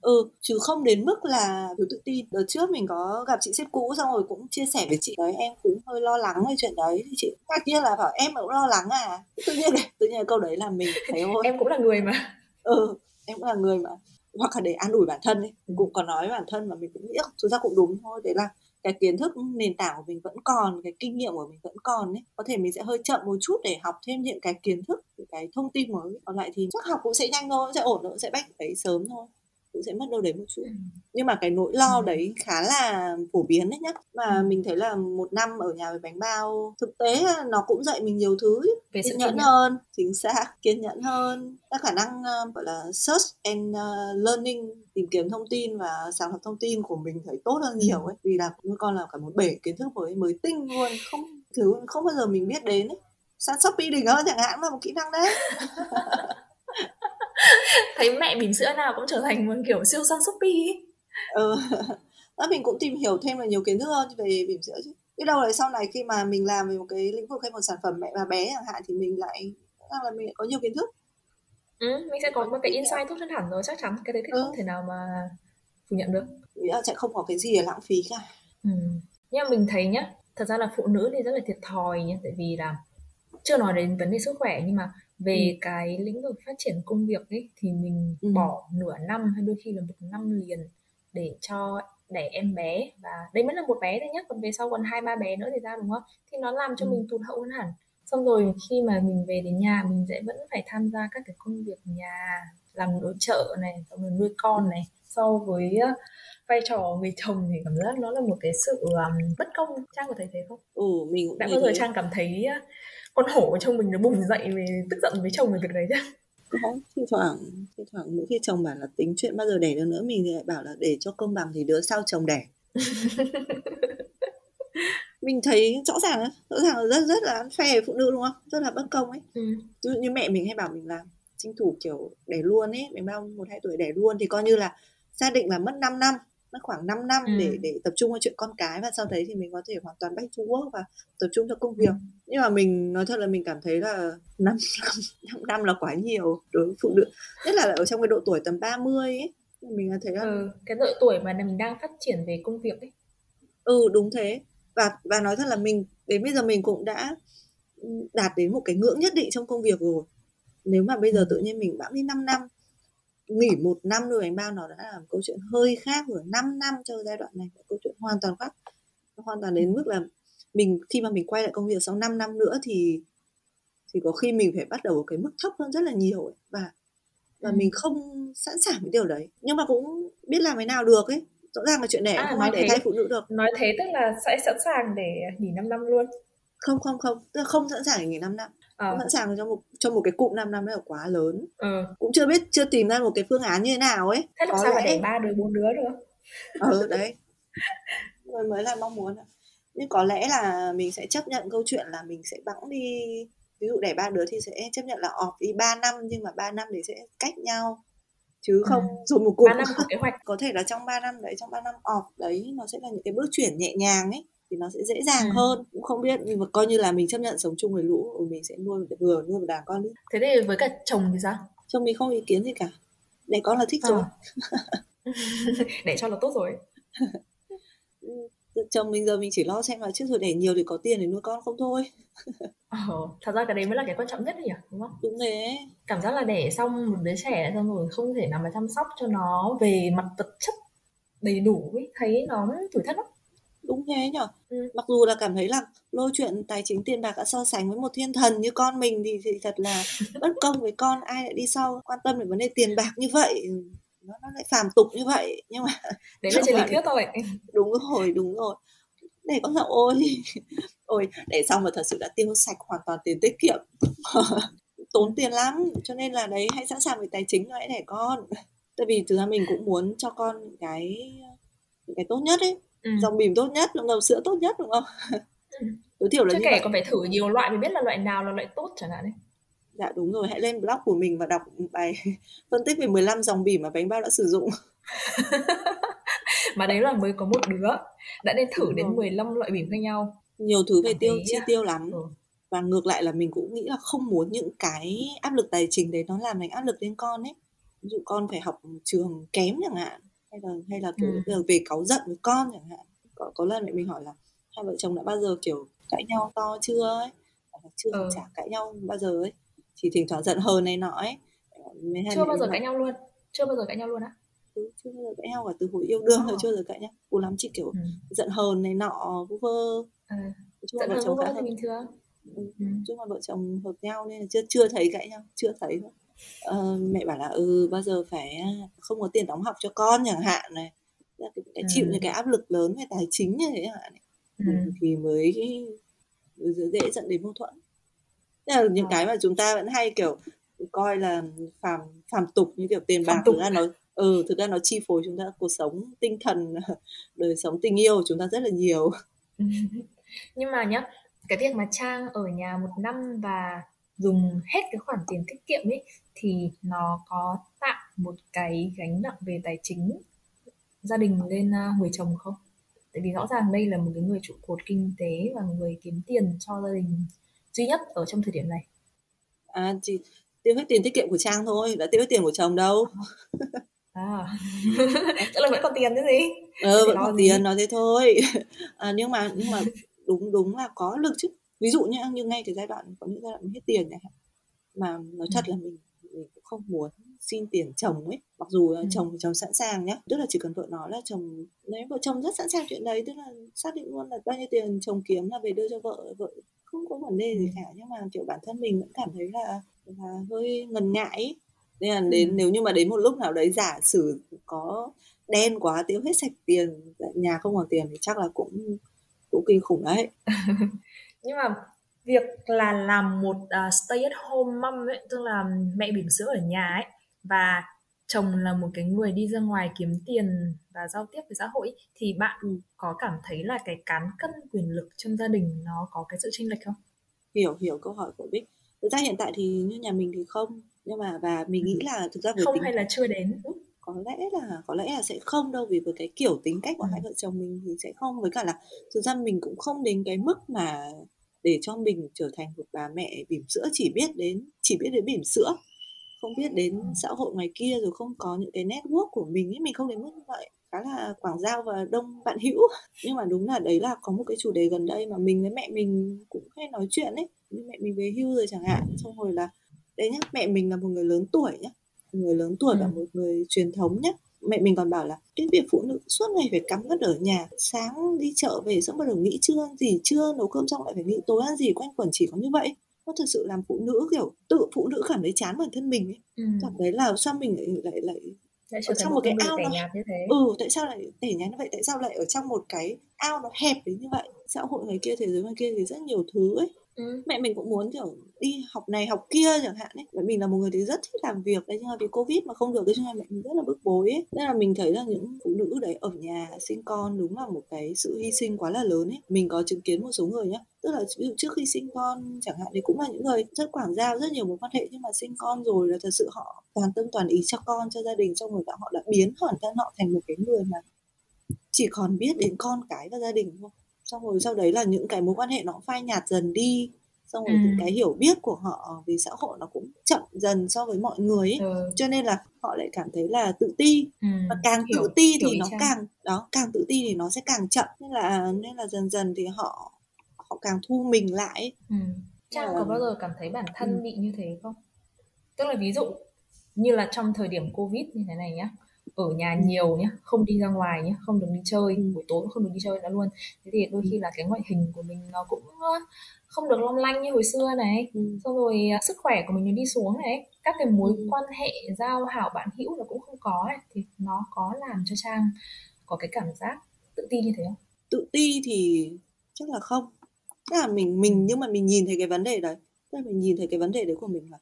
ừ chứ không đến mức là thiếu tự tin. Đợt trước mình có gặp chị sếp cũ xong rồi cũng chia sẻ với chị đấy em cũng hơi lo lắng về chuyện đấy. Thì chị ngạc nhiên là bảo em cũng lo lắng à? Tự nhiên tự nhiên câu đấy là mình thấy thôi em cũng là người mà. Ừ em cũng là người mà. Hoặc là để an ủi bản thân ấy mình cũng có nói với bản thân mà mình cũng nghĩ thực ra cũng đúng thôi. Đấy là cái kiến thức nền tảng của mình vẫn còn cái kinh nghiệm của mình vẫn còn ấy có thể mình sẽ hơi chậm một chút để học thêm những cái kiến thức cái thông tin mới. Còn lại thì chắc học cũng sẽ nhanh thôi sẽ ổn nó sẽ bách đấy sớm thôi cũng sẽ mất đâu đấy một chút. Ừ. nhưng mà cái nỗi lo ừ. đấy khá là phổ biến đấy nhá. Mà ừ. mình thấy là một năm ở nhà với bánh bao thực tế nó cũng dạy mình nhiều thứ. Về kiên nhẫn hơn chính xác kiên nhẫn hơn. Các khả năng uh, gọi là search and uh, learning tìm kiếm thông tin và sàng lọc thông tin của mình thấy tốt hơn nhiều ấy. Vì là nuôi con là cả một bể kiến thức mới mới tinh luôn không thứ không bao giờ mình biết đến ấy săn shopee đỉnh hơn chẳng hạn là một kỹ năng đấy thấy mẹ bỉm sữa nào cũng trở thành một kiểu siêu săn shopee ấy. ừ đó mình cũng tìm hiểu thêm là nhiều kiến thức hơn về bỉm sữa chứ biết đâu là sau này khi mà mình làm về một cái lĩnh vực hay một sản phẩm mẹ và bé chẳng hạn thì mình lại rằng là mình lại có nhiều kiến thức ừ, mình sẽ có một cái insight tốt hơn hẳn rồi chắc chắn cái đấy thì ừ. không thể nào mà phủ nhận được nghĩ là sẽ không có cái gì để lãng phí cả ừ. nhưng mà mình thấy nhá thật ra là phụ nữ thì rất là thiệt thòi nhá tại vì là chưa nói đến vấn đề sức khỏe nhưng mà về ừ. cái lĩnh vực phát triển công việc ấy thì mình ừ. bỏ nửa năm hay đôi khi là một năm liền để cho đẻ em bé. Và đây mới là một bé thôi nhé còn về sau còn hai ba bé nữa thì ra đúng không? Thì nó làm cho ừ. mình tụt hậu hơn hẳn. Xong rồi khi mà mình về đến nhà mình sẽ vẫn phải tham gia các cái công việc nhà làm nội trợ này xong rồi nuôi con này. So với uh, vai trò người chồng thì cảm giác nó là một cái sự um, bất công. Trang có thấy thế không? Ừ mình cũng đã bao giờ trang cảm thấy uh, con hổ trong mình nó bùng dậy về tức giận với chồng về việc đấy chứ. Có thi thoảng thi thoảng mỗi khi chồng bảo là tính chuyện bao giờ đẻ được nữa mình thì lại bảo là để cho công bằng thì đứa sau chồng đẻ. Mình thấy rõ ràng rõ ràng là rất rất là phe phụ nữ đúng không? Rất là bất công ấy. Ừ. ví dụ như mẹ mình hay bảo mình làm tranh thủ kiểu đẻ luôn ấy mình bao một hai tuổi đẻ luôn thì coi như là xác định là mất 5 năm mất khoảng 5 năm ừ. để để tập trung vào chuyện con cái và sau đấy thì mình có thể hoàn toàn back to work và tập trung cho công việc. Ừ. nhưng mà mình nói thật là mình cảm thấy là 5 năm 5 năm là quá nhiều đối với phụ nữ nhất là ở trong cái độ tuổi tầm 30 ấy. Mình thấy là ừ, cái độ tuổi mà mình đang phát triển về công việc ấy. Ừ đúng thế. Và và nói thật là mình đến bây giờ mình cũng đã đạt đến một cái ngưỡng nhất định trong công việc rồi. Nếu mà bây giờ tự nhiên mình bẵng đi 5 năm nghỉ một năm nuôi bánh bao nó đã là một câu chuyện hơi khác rồi 5 năm cho giai đoạn này là câu chuyện hoàn toàn khác. Hoàn toàn đến mức là mình khi mà mình quay lại công việc sau 5 năm nữa thì thì có khi mình phải bắt đầu cái mức thấp hơn rất là nhiều ấy. và và ừ. mình không sẵn sàng với điều đấy. Nhưng mà cũng biết làm thế nào được ấy rõ ràng là chuyện đẻ à, không ai để thay phụ nữ được. Nói thế tức là sẽ sẵn sàng để nghỉ 5 năm luôn. Không không không tức là không sẵn sàng để nghỉ 5 năm à. sẵn sàng cho một cho một cái cụm 5 năm đấy là quá lớn. Ừ. cũng chưa biết chưa tìm ra một cái phương án như thế nào ấy. Thế làm sao lẽ... mà để ba đứa bốn đứa được? Ừ đấy. Mới mới là mong muốn nhưng có lẽ là mình sẽ chấp nhận câu chuyện là mình sẽ bẵng đi ví dụ đẻ ba đứa thì sẽ chấp nhận là ọp đi 3 năm nhưng mà 3 năm thì sẽ cách nhau. Chứ không ừ. rồi một cụm 3 năm có kế hoạch. Có thể là trong 3 năm đấy trong 3 năm ọp đấy nó sẽ là những cái bước chuyển nhẹ nhàng ấy thì nó sẽ dễ dàng ừ. hơn. Cũng không biết nhưng mà coi như là mình chấp nhận sống chung với lũ mình sẽ nuôi vừa nuôi một đàn con đi. Thế thì với cả chồng thì sao? Chồng mình không ý kiến gì cả. Để con là thích à. rồi. Để cho là tốt rồi. Chồng mình giờ mình chỉ lo xem là trước rồi để nhiều thì có tiền để nuôi con không thôi. Ờ, thật ra cái đấy mới là cái quan trọng nhất nhỉ đúng không? Đúng thế cảm giác là để xong một đứa trẻ xong rồi không thể nào mà chăm sóc cho nó về mặt vật chất đầy đủ ấy thấy nó tủi thân lắm đúng thế nhở? Ừ. mặc dù là cảm thấy là lôi chuyện tài chính tiền bạc đã so sánh với một thiên thần như con mình thì, thì thật là bất công với con ai lại đi sau quan tâm đến vấn đề tiền bạc như vậy? Nó, nó lại phàm tục như vậy. Nhưng mà đấy là trên lý thuyết thôi. Đúng rồi đúng rồi. Để con sợ ôi ôi để xong mà thật sự đã tiêu sạch hoàn toàn tiền tiết kiệm tốn tiền lắm. Cho nên là đấy hãy sẵn sàng về tài chính hãy để con. Tại vì thực ra mình cũng muốn cho con cái cái tốt nhất ấy ừ. dòng bìm tốt nhất dòng sữa tốt nhất đúng không? Ừ. tối thiểu là Chứ kể còn phải thử nhiều loại mới biết là loại nào là loại tốt chẳng hạn ấy. Dạ đúng rồi. Hãy lên blog của mình và đọc bài phân tích về 15 dòng bìm mà bánh bao đã sử dụng. Mà đấy là mới có một đứa. Đã nên thử đến 15 loại bìm khác nhau. Nhiều thứ về tiêu chi tiêu lắm. ừ. và ngược lại là mình cũng nghĩ là không muốn những cái áp lực tài chính đấy nó làm thành áp lực lên con ấy. Ví dụ con phải học trường kém chẳng hạn hay là hay là kiểu ừ. về cáu giận với con chẳng hạn. Có, có lần mẹ mình hỏi là hai vợ chồng đã bao giờ kiểu cãi nhau to chưa ấy? Chưa ừ. chả cãi nhau bao giờ ấy. Chỉ thỉnh thoảng giận hờn này nọ ấy. Chưa bao giờ cãi nhau luôn. Chưa bao giờ cãi nhau luôn á. Ừ, chưa bao giờ cãi nhau cả từ hồi yêu đương rồi chưa giờ cãi nhau. Cùng lắm chỉ kiểu ừ. giận hờn này nọ vu vơ. À, giận hờn vu vơ thì bình thường. Ừ. ừ. chung là vợ chồng hợp nhau nên là chưa chưa thấy cãi nhau chưa thấy thôi uh, mẹ bảo là ừ bao giờ phải không có tiền đóng học cho con chẳng hạn này. Cái, cái chịu những cái áp lực lớn về tài chính như thế hạn ừ. thì mới dễ dẫn đến mâu thuẫn. Là những ờ. cái mà chúng ta vẫn hay kiểu coi là phàm phàm tục như kiểu tiền bạc thực ra nó ừ thực ra nó chi phối chúng ta cuộc sống tinh thần đời sống tình yêu chúng ta rất là nhiều. Nhưng mà nhá cái việc mà trang ở nhà một năm và dùng hết cái khoản tiền tiết kiệm ấy thì nó có tạo một cái gánh nặng về tài chính gia đình lên à, người chồng không? Tại vì rõ ràng đây là một cái người trụ cột kinh tế và người kiếm tiền cho gia đình duy nhất ở trong thời điểm này. À chỉ tiêu hết tiền tiết kiệm của Trang thôi, đã tiêu hết tiền của chồng đâu. À, tức là vẫn còn tiền chứ gì? Ờ, vẫn còn tiền, nói thế thôi. À, nhưng mà nhưng mà đúng đúng là có lực chứ. Ví dụ như như ngay cái giai đoạn có những giai đoạn hết tiền này mà nói thật ừ. là mình không muốn xin tiền chồng ấy mặc dù ừ. chồng chồng sẵn sàng nhé tức là chỉ cần vợ nói là chồng nếu vợ chồng rất sẵn sàng chuyện đấy tức là xác định luôn là bao nhiêu tiền chồng kiếm là về đưa cho vợ vợ không có vấn đề gì ừ. cả nhưng mà kiểu bản thân mình vẫn cảm thấy là là hơi ngần ngại ấy. nên là đến ừ. nếu như mà đến một lúc nào đấy giả sử có đen quá tiêu hết sạch tiền nhà không còn tiền thì chắc là cũng cũng kinh khủng đấy nhưng mà việc là làm một uh, stay at home mom ấy tức là mẹ bỉm sữa ở nhà ấy và chồng là một cái người đi ra ngoài kiếm tiền và giao tiếp với xã hội thì bạn có cảm thấy là cái cán cân quyền lực trong gia đình nó có cái sự chênh lệch không? Hiểu hiểu câu hỏi của Bích. Thực ra hiện tại thì như nhà mình thì không nhưng mà và mình nghĩ là thực ra với không tính hay là chưa đến có lẽ là có lẽ là sẽ không đâu vì với cái kiểu tính cách của ừ. hai vợ chồng mình thì sẽ không với cả là thực ra mình cũng không đến cái mức mà để cho mình trở thành một bà mẹ bỉm sữa chỉ biết đến chỉ biết đến bỉm sữa không biết đến xã hội ngoài kia rồi không có những cái network của mình ấy mình không đến mức như vậy. Khá là quảng giao và đông bạn hữu. Nhưng mà đúng là đấy là có một cái chủ đề gần đây mà mình với mẹ mình cũng hay nói chuyện ấy. Như mẹ mình về hưu rồi chẳng hạn xong rồi là đấy nhá mẹ mình là một người lớn tuổi nhá. Một người lớn tuổi ừ. và một người truyền thống nhá mẹ mình còn bảo là cái việc phụ nữ suốt ngày phải cắm ngất ở nhà sáng đi chợ về xong bắt đầu nghĩ trưa ăn gì trưa nấu cơm xong lại phải nghĩ tối ăn gì quanh quẩn chỉ có như vậy. Nó thực sự làm phụ nữ kiểu tự phụ nữ cảm thấy chán bản thân mình ấy. Ừ. cảm thấy là sao mình lại lại lại lại ở trong một cái ao nó như thế. ừ tại sao lại tẻ nhạt như vậy? Tại sao lại ở trong một cái ao nó hẹp đến như vậy? Xã hội người kia thế giới ngoài kia thì rất nhiều thứ ấy ừ. mẹ mình cũng muốn, kiểu, đi học này học kia chẳng hạn ấy. Mẹ mình là một người thì rất thích làm việc đấy, nhưng mà vì covid mà không được cái cho nên mẹ mình rất là bức bối ấy. Nên là mình thấy là những phụ nữ đấy ở nhà sinh con đúng là một cái sự hy sinh quá là lớn ấy. Mình có chứng kiến một số người nhá, tức là ví dụ trước khi sinh con chẳng hạn thì cũng là những người rất quảng giao rất nhiều mối quan hệ, nhưng mà sinh con rồi là thật sự họ toàn tâm toàn ý cho con, cho gia đình trong người họ đã biến hẳn thân họ thành một cái người mà chỉ còn biết đến con cái và gia đình thôi xong rồi sau đấy là những cái mối quan hệ nó phai nhạt dần đi xong rồi ừ. cái hiểu biết của họ về xã hội nó cũng chậm dần so với mọi người ấy. Ừ. cho nên là họ lại cảm thấy là tự ti ừ. và càng hiểu, tự ti thì nó trang. càng đó càng tự ti thì nó sẽ càng chậm nên là nên là dần dần thì họ họ càng thu mình lại ừ. Trang là... có bao giờ cảm thấy bản thân ừ. bị như thế không? Tức là ví dụ như là trong thời điểm Covid như thế này nhá ở nhà nhiều nhá không đi ra ngoài nhá không được đi chơi ừ. buổi tối cũng không được đi chơi nữa luôn. Thế thì đôi khi là cái ngoại hình của mình nó cũng không được long lanh như hồi xưa này. Ừ. xong rồi à, sức khỏe của mình nó đi xuống này. Các cái mối ừ. quan hệ giao hảo bạn hữu là cũng không có này thì nó có làm cho trang có cái cảm giác tự ti như thế không? Tự ti thì chắc là không. Tức là mình mình nhưng mà mình nhìn thấy cái vấn đề đấy. Tức là mình nhìn thấy cái vấn đề đấy của mình là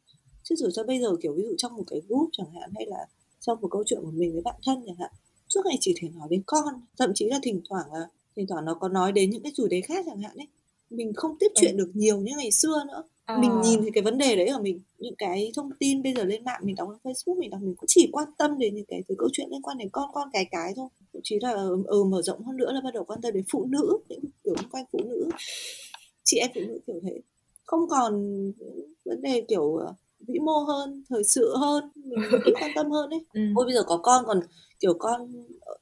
chứ rồi cho bây giờ kiểu ví dụ trong một cái group chẳng hạn hay là trong một câu chuyện của mình với bạn thân chẳng hạn. Suốt ngày chỉ thể nói đến con thậm chí là thỉnh thoảng là thỉnh thoảng nó có nói đến những cái chủ đề khác chẳng hạn ấy. Mình không tiếp chuyện ừ. được nhiều như ngày xưa nữa. À. mình nhìn thấy cái vấn đề đấy ở mình những cái thông tin bây giờ lên mạng mình đọc trên facebook mình đọc mình cũng chỉ quan tâm đến những cái từ câu chuyện liên quan đến con con cái cái thôi. Thậm chí là ừ, mở rộng hơn nữa là bắt đầu quan tâm đến phụ nữ những kiểu liên quan phụ nữ chị em phụ nữ kiểu thế. Không còn vấn đề kiểu ờ, vĩ mô hơn thời sự hơn mình ít quan tâm hơn đấy ừ. ôi bây giờ có con còn kiểu con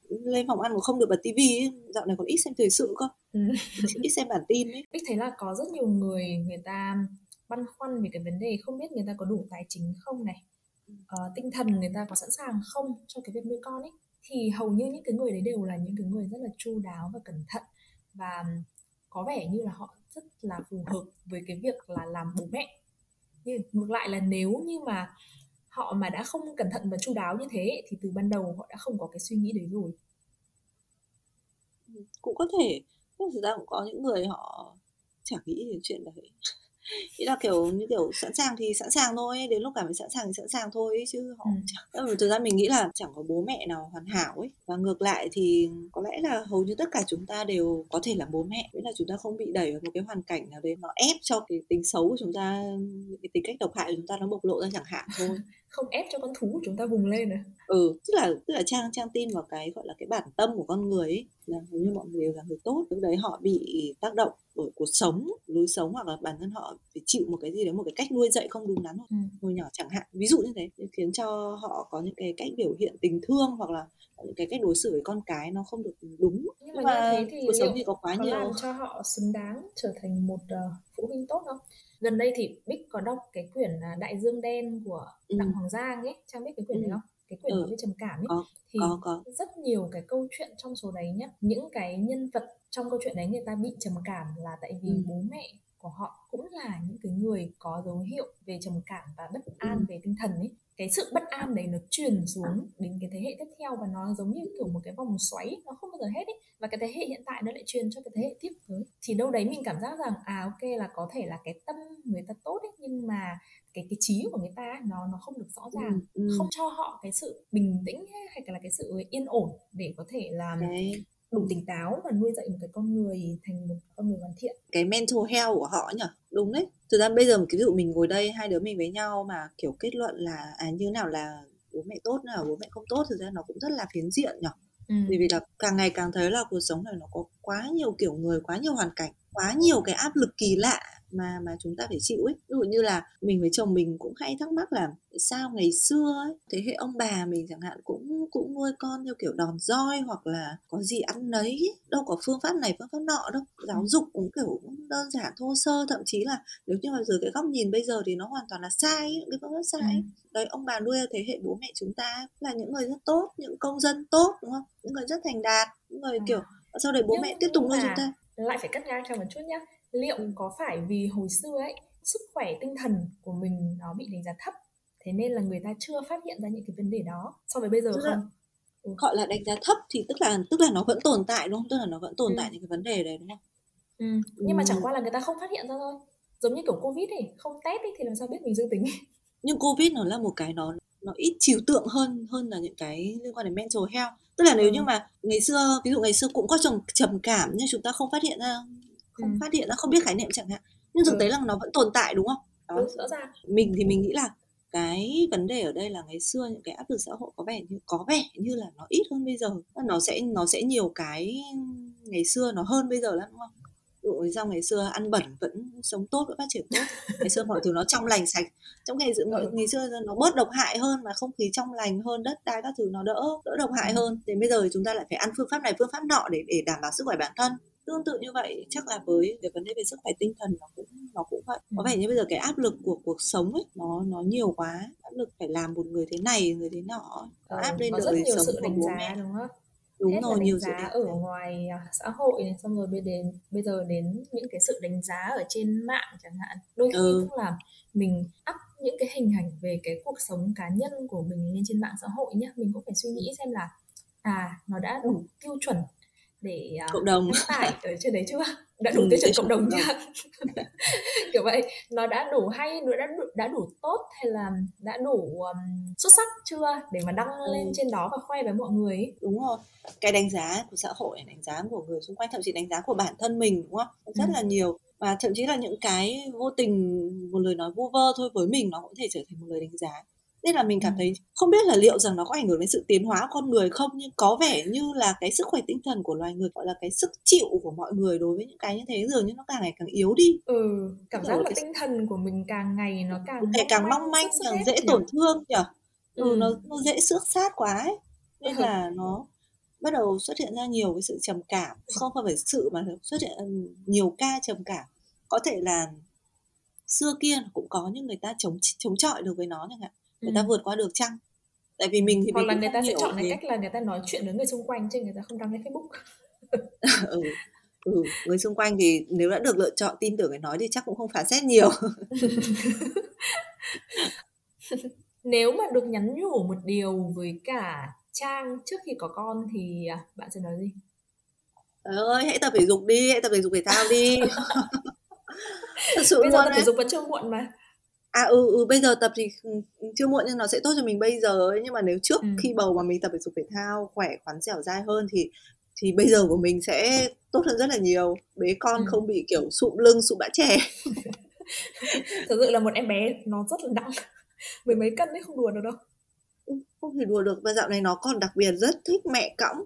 lên phòng ăn mà không được bật tivi ấy, dạo này còn ít xem thời sự cơ. Ừ. ít xem bản tin ấy. Biết thấy là có rất nhiều người người ta băn khoăn về cái vấn đề không biết người ta có đủ tài chính không này. Uh, tinh thần người ta có sẵn sàng không cho cái việc nuôi con ấy. Thì hầu như những cái người đấy đều là những cái người rất là chu đáo và cẩn thận và có vẻ như là họ rất là phù hợp với cái việc là làm bố mẹ nhưng ngược lại là nếu như mà họ mà đã không cẩn thận và chu đáo như thế thì từ ban đầu họ đã không có cái suy nghĩ đấy rồi. Cũng có thể, nhưng thực ra cũng có những người họ chẳng nghĩ đến chuyện đấy ý là kiểu như kiểu sẵn sàng thì sẵn sàng thôi đến lúc cảm thấy sẵn sàng thì sẵn sàng thôi chứ họ ừ. thực ra mình nghĩ là chẳng có bố mẹ nào hoàn hảo ấy và ngược lại thì có lẽ là hầu như tất cả chúng ta đều có thể là bố mẹ nghĩa là chúng ta không bị đẩy vào một cái hoàn cảnh nào đấy nó ép cho cái tính xấu của chúng ta những cái tính cách độc hại của chúng ta nó bộc lộ ra chẳng hạn thôi không ép cho con thú của chúng ta vùng lên à? Ừ tức là tức là trang trang tin vào cái gọi là cái bản tâm của con người ấy là hầu như mọi người đều là người tốt. Lúc đấy họ bị tác động bởi cuộc sống lối sống hoặc là bản thân họ phải chịu một cái gì đấy một cái cách nuôi dạy không đúng đắn ừ. hồi nhỏ chẳng hạn. Ví dụ như thế khiến cho họ có những cái cách biểu hiện tình thương hoặc là những cái cách đối xử với con cái nó không được đúng. Nhưng mà, mà như thế thì cuộc sống thì có quá có nhiều. làm cho họ xứng đáng trở thành một uh, phụ huynh tốt không gần đây thì Bích có đọc cái quyển à, Đại Dương Đen của ừ. Đặng Hoàng Giang ấy Trang biết cái quyển ừ. này không cái quyển ừ. về trầm cảm ấy có, thì có, có. rất nhiều cái câu chuyện trong số đấy nhá những cái nhân vật trong câu chuyện đấy người ta bị trầm cảm là tại vì ừ. bố mẹ của họ cũng là những cái người có dấu hiệu về trầm cảm và bất an ừ. về tinh thần ấy. Cái sự bất an đấy nó truyền xuống đến cái thế hệ tiếp theo và nó giống như kiểu một cái vòng xoáy nó không bao giờ hết ấy. Và cái thế hệ hiện tại nó lại truyền cho cái thế hệ tiếp tới. Thì đâu đấy mình cảm giác rằng à ok là có thể là cái tâm người ta tốt ấy nhưng mà cái cái trí của người ta ấy, nó nó không được rõ ừ, ràng. ừ, ừ. không cho họ cái sự bình tĩnh hay là cái sự yên ổn để có thể làm okay đủ tỉnh táo và nuôi dạy một cái con người thành một con người hoàn thiện. Cái mental health của họ nhỉ? Đúng đấy. Thực ra bây giờ một cái ví dụ mình ngồi đây hai đứa mình với nhau mà kiểu kết luận là à như nào là bố mẹ tốt nào bố mẹ không tốt thực ra nó cũng rất là phiến diện nhỉ? Ừ. vì là càng ngày càng thấy là cuộc sống này nó có quá nhiều kiểu người quá nhiều hoàn cảnh quá nhiều cái áp lực kỳ lạ mà mà chúng ta phải chịu ấy. Ví dụ như là mình với chồng mình cũng hay thắc mắc là sao ngày xưa ấy thế hệ ông bà mình chẳng hạn cũng cũng nuôi con theo kiểu đòn roi hoặc là có gì ăn nấy đâu có phương pháp này phương pháp nọ đâu. Giáo ừ. dục cũng kiểu đơn giản thô sơ. Thậm chí là nếu như mà dưới cái góc nhìn bây giờ thì nó hoàn toàn là sai những cái phương pháp sai ừ. đấy ông bà nuôi thế hệ bố mẹ chúng ta là những người rất tốt những công dân tốt đúng không? Những người rất thành đạt những người ừ. kiểu sau đấy bố nhưng, mẹ tiếp tục nuôi chúng ta. lại phải cắt ngang cho một chút nhá liệu có phải vì hồi xưa ấy sức khỏe tinh thần của mình nó bị đánh giá thấp thế nên là người ta chưa phát hiện ra những cái vấn đề đó so với bây giờ Tức không là ừ. gọi là đánh giá thấp thì tức là tức là nó vẫn tồn tại đúng không tức là nó vẫn tồn ừ. tại những cái vấn đề đấy đúng không ừ. nhưng mà chẳng qua là người ta không phát hiện ra thôi giống như kiểu covid ấy không test ấy thì làm sao biết mình dương tính nhưng covid nó là một cái nó nó ít trừu tượng hơn hơn là những cái liên quan đến mental health tức là nếu ừ. như mà ngày xưa ví dụ ngày xưa cũng có trầm trầm cảm nhưng chúng ta không phát hiện ra không ừ. phát hiện ra không biết khái niệm chẳng hạn nhưng thực ừ. tế là nó vẫn tồn tại đúng không đó. Ừ, rõ ràng mình thì mình nghĩ là cái vấn đề ở đây là ngày xưa những cái áp lực xã hội có vẻ như có vẻ như là nó ít hơn bây giờ nó sẽ nó sẽ nhiều cái ngày xưa nó hơn bây giờ lắm đúng không dụ sao ngày xưa ăn bẩn vẫn sống tốt vẫn phát triển tốt ngày xưa mọi thứ nó trong lành sạch trong ngày, ừ. ngày xưa nó bớt độc hại hơn mà không khí trong lành hơn đất đai các thứ nó đỡ đỡ độc hại ừ. hơn thì bây giờ chúng ta lại phải ăn phương pháp này phương pháp nọ để để đảm bảo sức khỏe bản thân tương tự như vậy chắc là với cái vấn đề về sức khỏe tinh thần nó cũng nó cũng vậy. Có vẻ như bây giờ cái áp lực của cuộc sống ấy nó nó nhiều quá. Áp lực phải làm một người thế này người thế nọ ừ, áp lên đời sống sự của bố mẹ. đúng không? Đúng hết rồi là đánh nhiều giá ở ngoài à, xã hội này xong rồi bây đến bây giờ đến những cái sự đánh giá ở trên mạng chẳng hạn. Đôi khi ừ. cũng là mình up những cái hình ảnh về cái cuộc sống cá nhân của mình lên trên mạng xã hội nhá mình cũng phải suy nghĩ xem là à nó đã đủ tiêu chuẩn để uh, cộng đồng. tải ở trên đấy chưa? Đã đủ ừ, tiêu chuẩn cộng đồng chưa? kiểu vậy nó đã đủ hay nó đã đủ, đã đủ tốt hay là đã đủ um, xuất sắc chưa? Để mà đăng ừ. lên trên đó và khoe với mọi người ấy. đúng rồi. Cái đánh giá của xã hội đánh giá của người xung quanh thậm chí đánh giá của bản thân mình đúng không? Rất ừ. là nhiều. Và thậm chí là những cái vô tình một lời nói vu vơ thôi với mình nó cũng thể trở thành một lời đánh giá nên là mình cảm thấy không biết là liệu rằng nó có ảnh hưởng đến sự tiến hóa con người không? Nhưng có vẻ như là cái sức khỏe tinh thần của loài người gọi là cái sức chịu của mọi người đối với những cái như thế dường như nó càng ngày càng yếu đi. Ừ cảm giác là cái... tinh thần của mình càng ngày nó càng ngày càng mong manh càng dễ tổn thương nhỉ? Ừ, ừ. Nó, nó dễ xước sát quá ấy. Nên ừ. là nó bắt đầu xuất hiện ra nhiều cái sự trầm cảm. Không phải sự mà xuất hiện nhiều ca trầm cảm. Có thể là xưa kia cũng có những người ta chống chống chọi được với nó chẳng hạn người ta vượt qua được chăng? Tại vì mình thì hoặc mình là người ta sẽ chọn cái cách là người ta nói chuyện với người xung quanh chứ người ta không đăng lên facebook. Ừ. ừ người xung quanh thì nếu đã được lựa chọn tin tưởng cái nói thì chắc cũng không phán xét nhiều. Nếu mà được nhắn nhủ một điều với cả trang trước khi có con thì à, bạn sẽ nói gì? Trời ơi hãy tập thể dục đi hãy tập thể dục thể thao đi. Thật sự bây giờ tập thể dục vẫn chưa muộn mà à ừ, ừ bây giờ tập thì ừ, chưa muộn nhưng nó sẽ tốt cho mình bây giờ ấy. Nhưng mà nếu trước ừ. khi bầu mà mình tập thể dục thể thao khỏe khoắn dẻo dai hơn thì thì bây giờ của mình sẽ tốt hơn rất là nhiều. Bế con ừ. không bị kiểu sụm lưng sụm bã trẻ thực sự là một em bé nó rất là nặng. Mười mấy cân đấy không đùa được đâu. Ừ, không thể đùa được. Và dạo này nó còn đặc biệt rất thích mẹ cõng.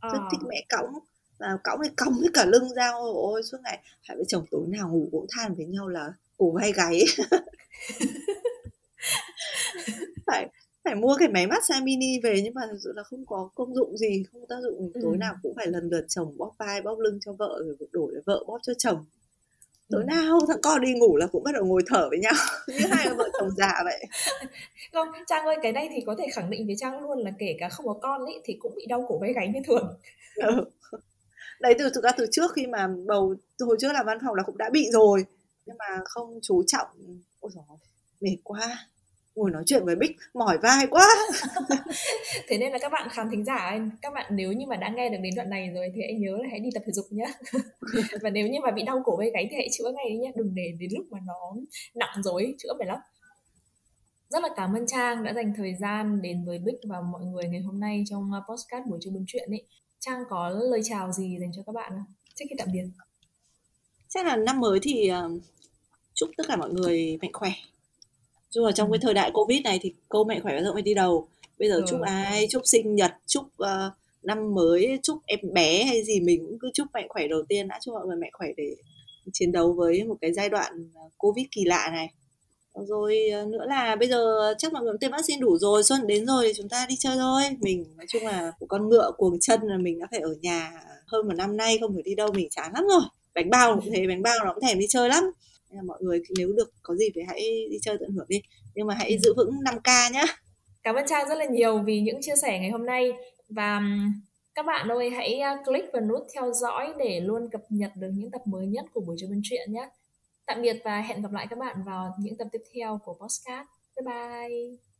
À. rất thích mẹ cõng. Và cõng thì cong với cả lưng ra. Ôi suốt ngày hai vợ chồng tối nào ngủ cũng than với nhau là cổ vai gáy phải phải mua cái máy massage mini về nhưng mà thực sự là không có công dụng gì không tác dụng ừ. tối nào cũng phải lần lượt chồng bóp vai bóp lưng cho vợ rồi đổi vợ bóp cho chồng tối ừ. nào thằng con đi ngủ là cũng bắt đầu ngồi thở với nhau như hai vợ chồng già vậy không trang ơi cái này thì có thể khẳng định với trang luôn là kể cả không có con ấy thì cũng bị đau cổ vai gáy như thường ừ. đấy từ thực ra từ trước khi mà bầu hồi trước là văn phòng là cũng đã bị rồi nhưng mà không chú trọng ôi trời mệt quá ngồi nói chuyện với bích, mỏi vai quá thế nên là các bạn khán thính giả anh các bạn nếu như mà đã nghe được đến đoạn này rồi thì hãy nhớ là hãy đi tập thể dục nhé và nếu như mà bị đau cổ vai gáy thì hãy chữa ngay đi nhé đừng để đến lúc mà nó nặng rồi chữa phải lắm rất là cảm ơn Trang đã dành thời gian đến với Bích và mọi người ngày hôm nay trong ờ, podcast buổi trưa buôn chuyện ấy. Trang có lời chào gì dành cho các bạn không? Trước khi tạm biệt. Chắc là năm mới thì uh, chúc tất cả mọi người mạnh khỏe. Dù ở trong cái thời đại covid này thì câu mẹ khỏe bao giờ phải đi đầu. Bây giờ ừ. chúc ai chúc sinh nhật chúc uh, năm mới chúc em bé hay gì mình cũng cứ chúc mạnh khỏe đầu tiên đã chúc mọi người mạnh khỏe để chiến đấu với một cái giai đoạn ờ, covid kỳ lạ này. Rồi nữa là bây giờ chắc mọi người tiêm vaccine đủ rồi xuân đến rồi chúng ta đi chơi thôi. Mình nói chung là một con ngựa cuồng chân là mình đã phải ở nhà hơn một năm nay không phải đi đâu mình chán lắm rồi bánh bao cũng thế bánh bao nó cũng thèm đi chơi lắm nên là mọi người nếu được có gì thì hãy đi chơi tận hưởng đi nhưng mà hãy ừ. giữ vững 5k nhá cảm ơn trang rất là nhiều vì những chia sẻ ngày hôm nay và các bạn ơi hãy click vào nút theo dõi để luôn cập nhật được những tập mới nhất của buổi trò bên chuyện nhé Tạm biệt và hẹn gặp lại các bạn vào những tập tiếp theo của podcast. Bye bye!